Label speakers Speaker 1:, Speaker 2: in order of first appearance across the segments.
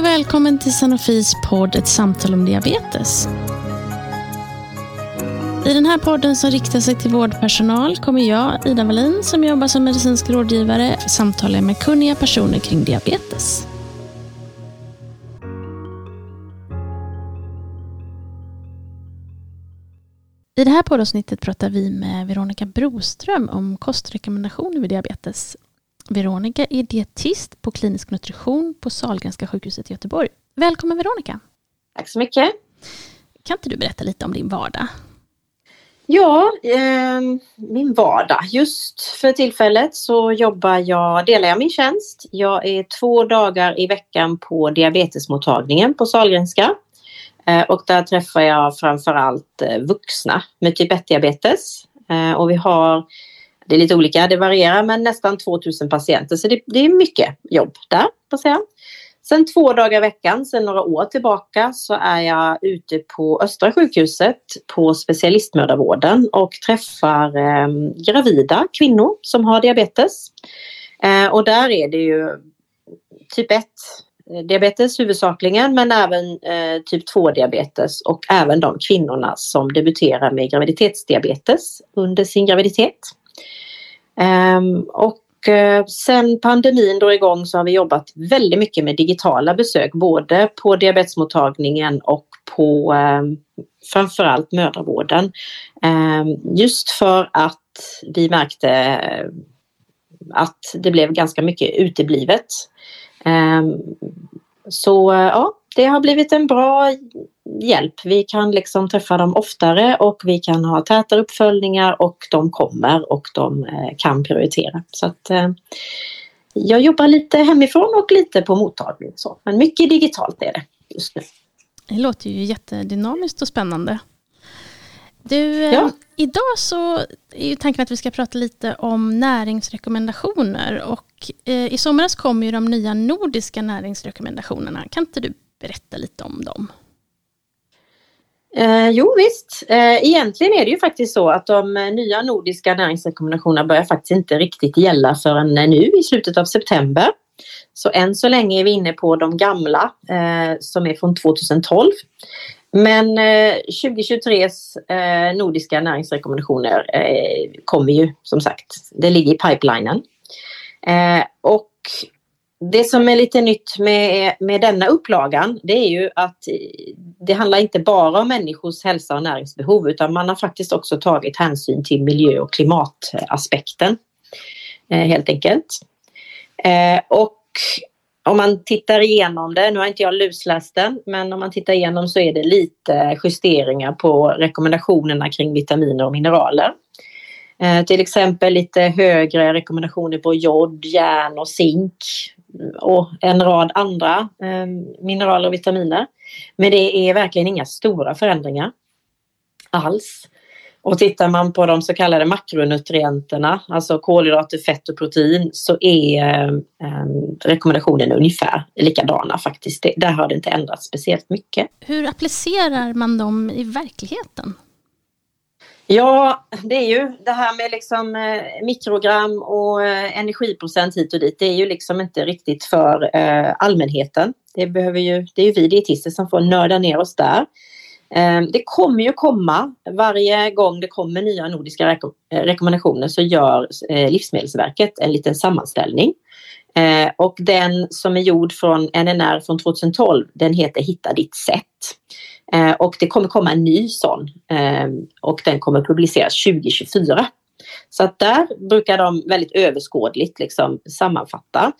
Speaker 1: och välkommen till Sanofis podd Ett samtal om diabetes. I den här podden som riktar sig till vårdpersonal kommer jag, Ida Wallin, som jobbar som medicinsk rådgivare, samtala med kunniga personer kring diabetes. I det här poddavsnittet pratar vi med Veronica Broström om kostrekommendationer vid diabetes. Veronica är dietist på klinisk nutrition på Sahlgrenska sjukhuset i Göteborg. Välkommen Veronica!
Speaker 2: Tack så mycket!
Speaker 1: Kan inte du berätta lite om din vardag?
Speaker 2: Ja, eh, min vardag. Just för tillfället så jobbar jag, delar jag min tjänst. Jag är två dagar i veckan på diabetesmottagningen på Sahlgrenska. Eh, och där träffar jag framförallt eh, vuxna med typ 1-diabetes. Eh, och vi har, det är lite olika, det varierar, men nästan 2000 patienter. Så det, det är mycket jobb där, på säga. Sen två dagar i veckan, sen några år tillbaka, så är jag ute på Östra sjukhuset på specialistmödravården och träffar eh, gravida kvinnor som har diabetes. Eh, och där är det ju typ 1 eh, diabetes huvudsakligen men även eh, typ 2 diabetes och även de kvinnorna som debuterar med graviditetsdiabetes under sin graviditet. Ehm, och eh, sen pandemin drog igång så har vi jobbat väldigt mycket med digitala besök både på diabetesmottagningen och på ehm, framförallt mödravården. Ehm, just för att vi märkte eh, att det blev ganska mycket uteblivet. Så ja, det har blivit en bra hjälp. Vi kan liksom träffa dem oftare och vi kan ha tätare uppföljningar och de kommer och de eh, kan prioritera. Så att, eh, jag jobbar lite hemifrån och lite på mottagning. Så. Men mycket digitalt är det just nu.
Speaker 1: Det låter ju jättedynamiskt och spännande. Du, eh, ja. idag så är ju tanken att vi ska prata lite om näringsrekommendationer och eh, i somras kom ju de nya nordiska näringsrekommendationerna. Kan inte du berätta lite om dem?
Speaker 2: Eh, jo visst, eh, egentligen är det ju faktiskt så att de eh, nya nordiska näringsrekommendationerna börjar faktiskt inte riktigt gälla förrän eh, nu i slutet av september. Så än så länge är vi inne på de gamla eh, som är från 2012. Men eh, 2023s eh, nordiska näringsrekommendationer eh, kommer ju som sagt, det ligger i pipelinen. Eh, och det som är lite nytt med, med denna upplagan det är ju att det handlar inte bara om människors hälsa och näringsbehov utan man har faktiskt också tagit hänsyn till miljö och klimataspekten. Eh, helt enkelt. Eh, och om man tittar igenom det, nu har inte jag lusläst den, men om man tittar igenom så är det lite justeringar på rekommendationerna kring vitaminer och mineraler. Eh, till exempel lite högre rekommendationer på jod, järn och zink och en rad andra eh, mineraler och vitaminer. Men det är verkligen inga stora förändringar alls. Och tittar man på de så kallade makronutrienterna, alltså kolhydrater, fett och protein, så är ehm, eh, rekommendationerna ungefär likadana faktiskt. Det, där har det inte ändrats speciellt mycket.
Speaker 1: Hur applicerar man dem i verkligheten?
Speaker 2: Ja, det är ju det här med liksom eh, mikrogram och eh, energiprocent hit och dit. Det är ju liksom inte riktigt för eh, allmänheten. Det, behöver ju, det är ju vi dietister som får nörda ner oss där. Eh, det kommer ju komma, varje gång det kommer nya nordiska reko eh, rekommendationer så gör eh, Livsmedelsverket en liten sammanställning. och den som är gjord från NNR från 2012, den heter Hitta ditt sätt. Eh, och det kommer komma en ny sån eh, och den kommer publiceras 2024. Så att där brukar de väldigt överskådligt liksom sammanfatta.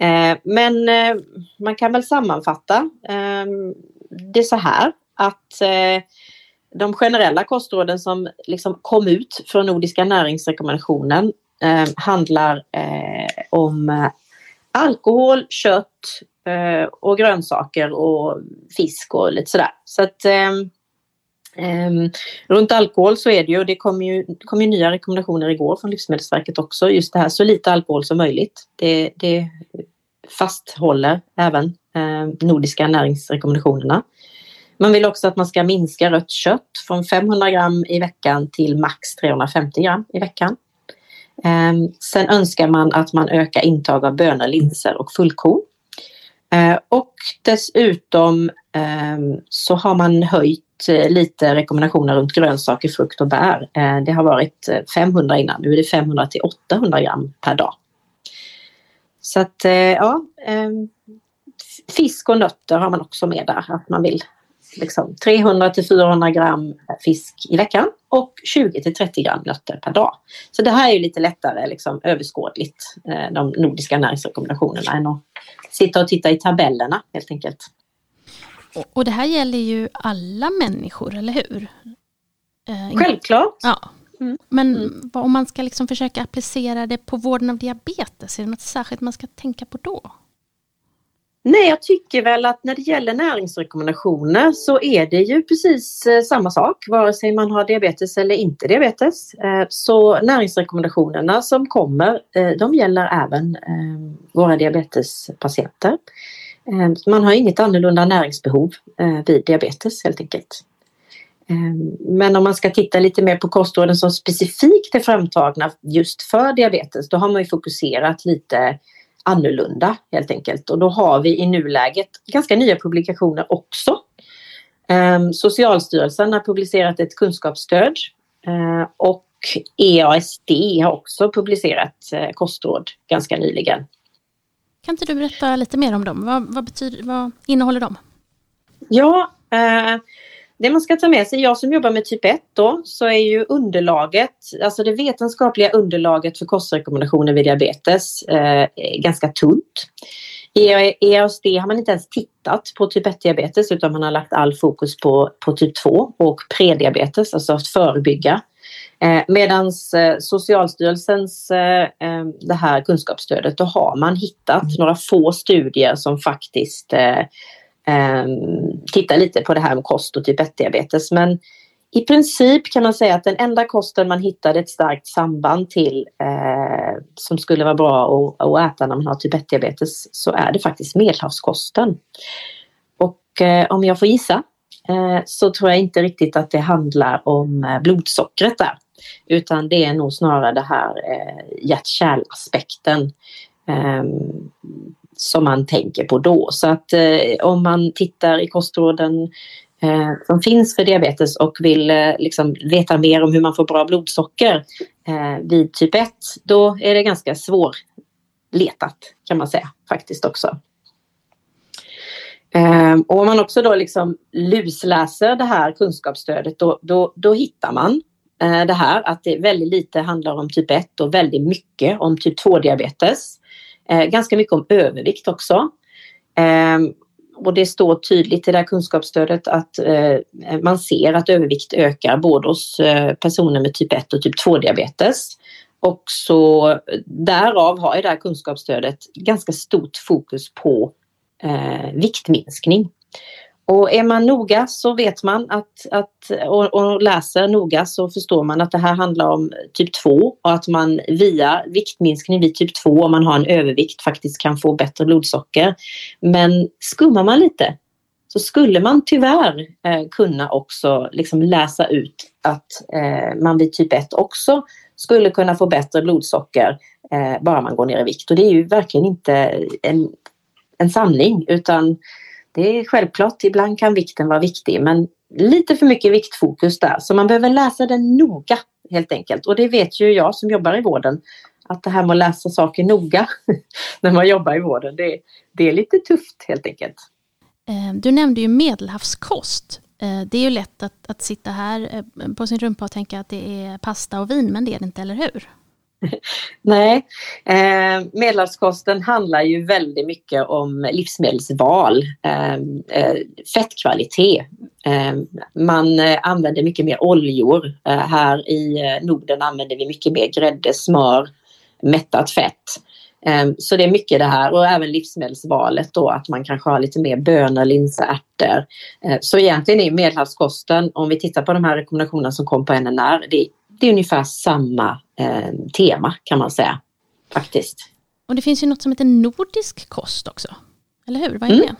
Speaker 2: Eh, men eh, man kan väl sammanfatta eh, det så här att eh, de generella kostråden som liksom kom ut från Nordiska näringsrekommendationen ehm, handlar eh, om eh, alkohol, kött, Eh, och grönsaker och fisk och lite sådär. Så att Um, runt alkohol så är det ju, det kom ju, kom ju nya rekommendationer igår från Livsmedelsverket också, just det här så lite alkohol som möjligt. Det, det fasthåller även eh, nordiska näringsrekommendationerna. Man vill också att man ska minska rött kött från 500 gram i veckan till max 350 gram i veckan. Ehm, sen önskar man att man ökar intag av bönor, linser och fullkorn. Eh, och dessutom ehm, så har man höjt eh, lite rekommendationer runt grönsaker, frukt och bär. Eh, det har varit 500 innan, nu är det 500 till 800 gram per dag. Så att ja, ehm, fisk och nötter har man också med där, att man vill liksom 300 till 400 gram fisk i veckan och 20 till 30 gram nötter per dag. Så det här är ju lite lättare liksom, överskådligt, eh, de nordiska näringsrekommendationerna, än att sitta och titta i tabellerna helt enkelt.
Speaker 1: Och det här gäller ju alla människor, eller hur?
Speaker 2: Eh, Självklart.
Speaker 1: Ja. Mm. Men mm. om man ska liksom försöka applicera det på vården av diabetes, är det något särskilt man ska tänka på då?
Speaker 2: Nej, jag tycker väl att när det gäller näringsrekommendationer så är det ju precis eh, samma sak vare sig man har diabetes eller inte diabetes. Eh, så näringsrekommendationerna som kommer, eh, de gäller även våra diabetespatienter. Man har inget annorlunda näringsbehov vid diabetes helt enkelt. Men om man ska titta lite mer på kostråden som specifikt är framtagna just för diabetes, då har man ju fokuserat lite annorlunda helt enkelt. Och då har vi i nuläget ganska nya publikationer också. Um, Socialstyrelsen har publicerat ett kunskapsstöd uh, och EASD har också publicerat uh, kostråd ganska nyligen.
Speaker 1: Kan inte du berätta lite mer om dem? Vad, vad, betyder, vad innehåller de?
Speaker 2: Ja, uh, det man ska ta med sig, jag som jobbar med typ 1 då, så är ju underlaget, alltså det vetenskapliga underlaget för kostrekommendationer vid diabetes eh, ganska tunt. I EASD har man inte ens tittat på typ 1-diabetes utan man har lagt all fokus på, på typ 2 och prediabetes, alltså att förebygga. Eh, Medan eh, Socialstyrelsens eh, eh, det här kunskapsstödet, då har man hittat några få studier som faktiskt eh, titta lite på det här med kost och typ 1-diabetes. Men i princip kan man säga att den enda kosten man hittade ett starkt samband till eh, som skulle vara bra att, att äta när man har typ 1-diabetes så är det faktiskt medelhavskosten. Och eh, om jag får gissa eh, så tror jag inte riktigt att det handlar om eh, blodsockret där. Utan det är nog snarare det här eh, hjärt-kärlaspekten. Ehm, som man tänker på då. Så att eh, om man tittar i kostråden eh, som finns för diabetes och vill eh, liksom veta mer om hur man får bra blodsocker eh, vid typ 1, då är det ganska svårletat kan man säga faktiskt också. Eh, och om man också då liksom lusläser det här kunskapsstödet då, då, då hittar man eh, det här att det väldigt lite handlar om typ 1 och väldigt mycket om typ 2 diabetes. Eh, ganska mycket om övervikt också. Eh, och det står tydligt i det här kunskapsstödet att eh, man ser att övervikt ökar både hos eh, personer med typ 1 och typ 2 diabetes. Och så därav har ju det här kunskapsstödet ganska stort fokus på eh, viktminskning. Och är man noga så vet man att, att och, och, läser noga så förstår man att det här handlar om typ 2 och att man via viktminskning vid typ 2 om man har en övervikt faktiskt kan få bättre blodsocker. Men skummar man lite så skulle man tyvärr eh, kunna också liksom läsa ut att eh, man vid typ 1 också skulle kunna få bättre blodsocker eh, bara man går ner i vikt. Och det är ju verkligen inte en, en sanning utan det är självklart, ibland kan vikten vara viktig men lite för mycket viktfokus där så man behöver läsa den noga helt enkelt. Och det vet ju jag som jobbar i vården att det här med att läsa saker noga när man jobbar i vården det, det är lite tufft helt enkelt.
Speaker 1: Eh, du nämnde ju medelhavskost. Eh, det är ju lätt att, att sitta här eh, på sin rumpa och tänka att det är pasta och vin men det är det inte, eller hur?
Speaker 2: Nej, eh, medelhavskosten handlar ju väldigt mycket om livsmedelsval, ehm, eh, fettkvalitet. Ehm, eh, man använder mycket mer oljor. Eh, här i eh, Norden använder vi mycket mer grädde, smör, mättat fett. Ehm, så det är mycket det här och även livsmedelsvalet då att man kanske har lite mer bönor, linser, ärtor. Eh, så egentligen är medelhavskosten, om vi tittar på de här rekommendationerna som kom på NNR, det är det är ungefär samma eh, tema kan man säga. Faktiskt.
Speaker 1: Och det finns ju något som heter nordisk kost också. Eller hur? Vad är mm. det?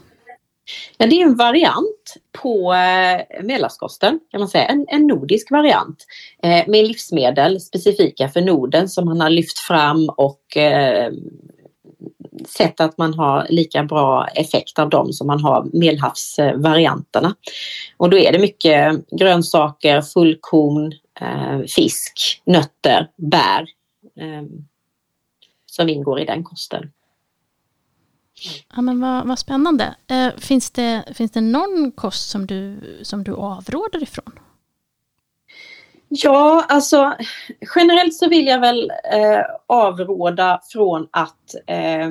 Speaker 2: Ja, det är en variant på eh, medelhavskosten kan man säga. En, en nordisk variant eh, med livsmedel specifika för Norden som man har lyft fram och eh, sett att man har lika bra effekt av dem som man har medelhavsvarianterna. Och då är det mycket grönsaker, fullkorn, fisk, nötter, bär eh, som ingår i den kosten.
Speaker 1: Ja, men vad, vad spännande. Eh, finns, det, finns det någon kost som du, som du avråder ifrån?
Speaker 2: Ja, alltså generellt så vill jag väl eh, avråda från att eh,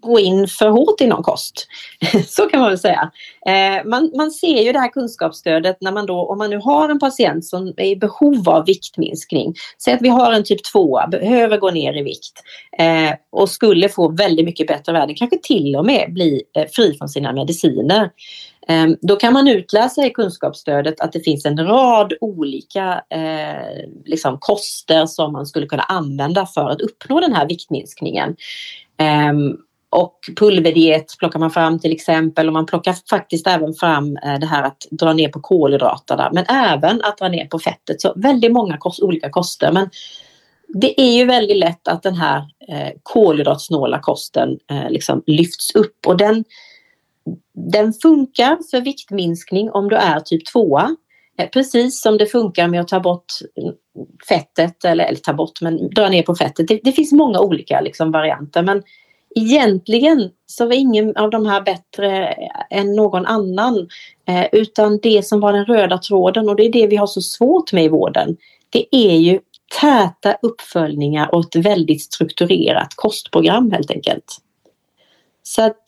Speaker 2: gå in för hårt i någon kost. Så kan man väl säga. Eh, man, man ser ju det här kunskapsstödet när man då, om man nu har en patient som är i behov av viktminskning. Säg att vi har en typ 2, behöver gå ner i vikt eh, och skulle få väldigt mycket bättre värden, kanske till och med bli eh, fri från sina mediciner. Då kan man utläsa i kunskapsstödet att det finns en rad olika eh, liksom koster som man skulle kunna använda för att uppnå den här viktminskningen. Ehm, och pulverdiet plockar man fram till exempel och man plockar faktiskt även fram eh, det här att dra ner på kolhydraterna men även att dra ner på fettet. Så väldigt många kost, olika koster. Men det är ju väldigt lätt att den här eh, kolhydratsnåla kosten eh, liksom lyfts upp och den, den funkar för viktminskning om du är typ 2. Eh, precis som det funkar med att ta bort fettet eller, eller ta bort men dra ner på fettet. Det, det finns många olika liksom, varianter men egentligen så var ingen av de här bättre än någon annan. Eh, utan det som var den röda tråden och det är det vi har så svårt med i vården. Det är ju täta uppföljningar och ett väldigt strukturerat kostprogram helt enkelt. Så att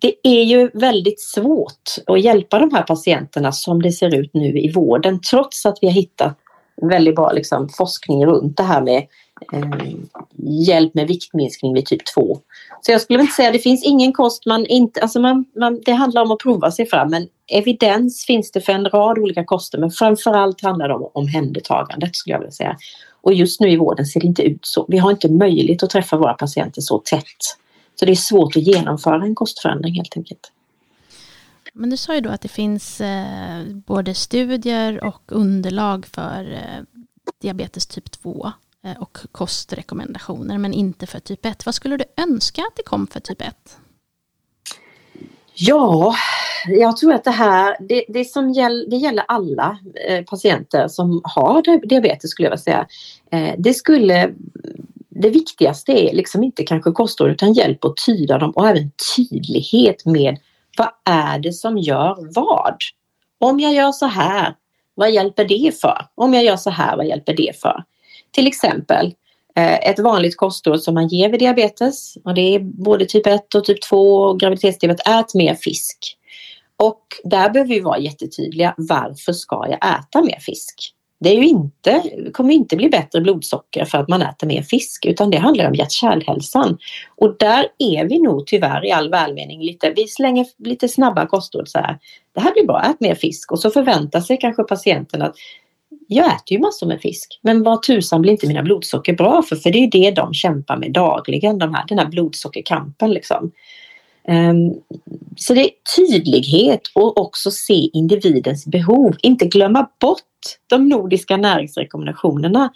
Speaker 2: det är ju väldigt svårt att hjälpa de här patienterna som det ser ut nu i vården trots att vi har hittat väldigt bra liksom, forskning runt det här med eh, hjälp med viktminskning vid typ 2. Så jag skulle inte säga, det finns ingen kost man inte, alltså man, man, det handlar om att prova sig fram men evidens finns det för en rad olika koster men framförallt handlar det om omhändertagandet skulle jag vilja säga. Och just nu i vården ser det inte ut så. Vi har inte möjlighet att träffa våra patienter så tätt. Så det är svårt att genomföra en kostförändring helt enkelt.
Speaker 1: Men du sa ju då att det finns eh, både studier och underlag för eh, diabetes typ 2 eh, och kostrekommendationer men inte för typ 1. Vad skulle du önska att det kom för typ 1?
Speaker 2: Ja, jag tror att det här, det, det, som gäll, det gäller alla eh, patienter som har diabetes skulle jag vilja säga. Eh, det skulle det viktigaste är liksom inte kanske kostråd utan hjälp att tyda dem och även tydlighet med vad är det som gör vad? Om jag gör så här, vad hjälper det för? Om jag gör så här, vad hjälper det för? Till exempel eh, ett vanligt kostråd som man ger vid diabetes och det är både typ 1 och typ 2 och graviditetsdiabetes, ät mer fisk. Och där behöver vi vara jättetydliga. Varför ska jag äta mer fisk? Det är ju inte, kommer inte bli bättre blodsocker för att man äter mer fisk utan det handlar om hjärt-kärlhälsan. Och där är vi nog tyvärr i all välmening lite, vi slänger lite snabba kostråd så här. Det här blir bra, ät mer fisk och så förväntar sig kanske patienten att jag äter ju massor med fisk men vad tusan blir inte mina blodsocker bra för? För det är ju det de kämpar med dagligen, de här, den här blodsockerkampen liksom. Ehm, så det är tydlighet och också se individens behov, inte glömma bort de nordiska näringsrekommendationerna.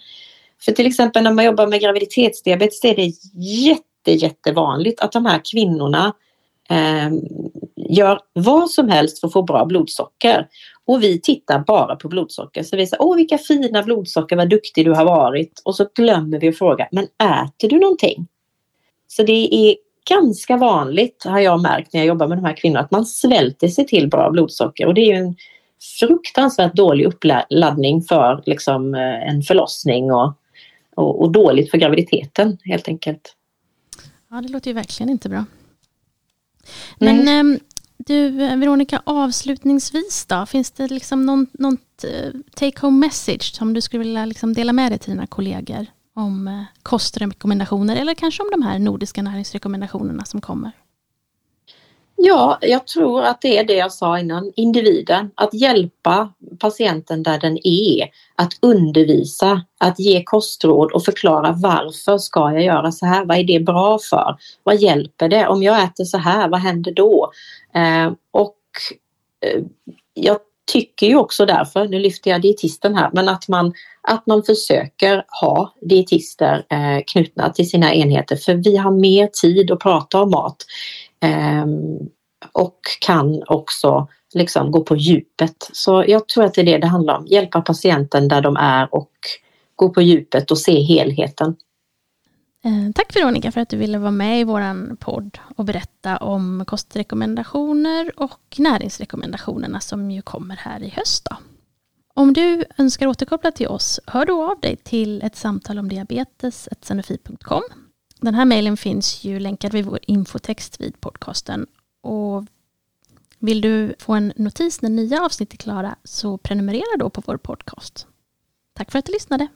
Speaker 2: För till exempel när man jobbar med graviditetsdiabetes är det jätte, jättevanligt att de här kvinnorna eh, gör vad som helst för att få bra blodsocker. Och vi tittar bara på blodsocker. Så vi säger, åh vilka fina blodsocker, vad duktig du har varit. Och så glömmer vi att fråga, men äter du någonting? Så det är ganska vanligt, har jag märkt när jag jobbar med de här kvinnorna, att man svälter sig till bra blodsocker. Och det är ju en fruktansvärt dålig uppladdning för liksom, eh, en förlossning och, och, och dåligt för graviditeten helt enkelt.
Speaker 1: Ja, det låter ju verkligen inte bra. Men. Ehm, du Veronica, avslutningsvis då, finns det liksom någon, någon eh, take home message som du skulle vilja liksom dela med dig till dina kollegor om eh, kostrekommendationer eller kanske om de här nordiska näringsrekommendationerna som kommer?
Speaker 2: Ja, jag tror att det är det jag sa innan, individen. Att hjälpa patienten där den är. Att undervisa, att ge kostråd och förklara varför ska jag göra så här? Vad är det bra för? Vad hjälper det? Om jag äter så här, vad händer då? Eh, och eh, jag tycker ju också därför, nu lyfter jag dietisten här, men att man, att man försöker ha dietister eh, knutna till sina enheter för vi har mer tid att prata om mat. Eh, och kan också liksom gå på djupet. Så jag tror att det är det det handlar om, hjälpa patienten där de är och gå på djupet och se helheten.
Speaker 1: Eh, tack Veronica för att du ville vara med i vår podd och berätta om kostrekommendationer och näringsrekommendationerna som ju kommer här i höst. Då. Om du önskar återkoppla till oss, hör då av dig till ett samtal om diabetes sanofi.com. Den här mejlen finns ju länkad vid vår infotext vid podcasten. Och vill du få en notis när nya avsnitt är klara så prenumerera då på vår podcast. Tack för att du lyssnade.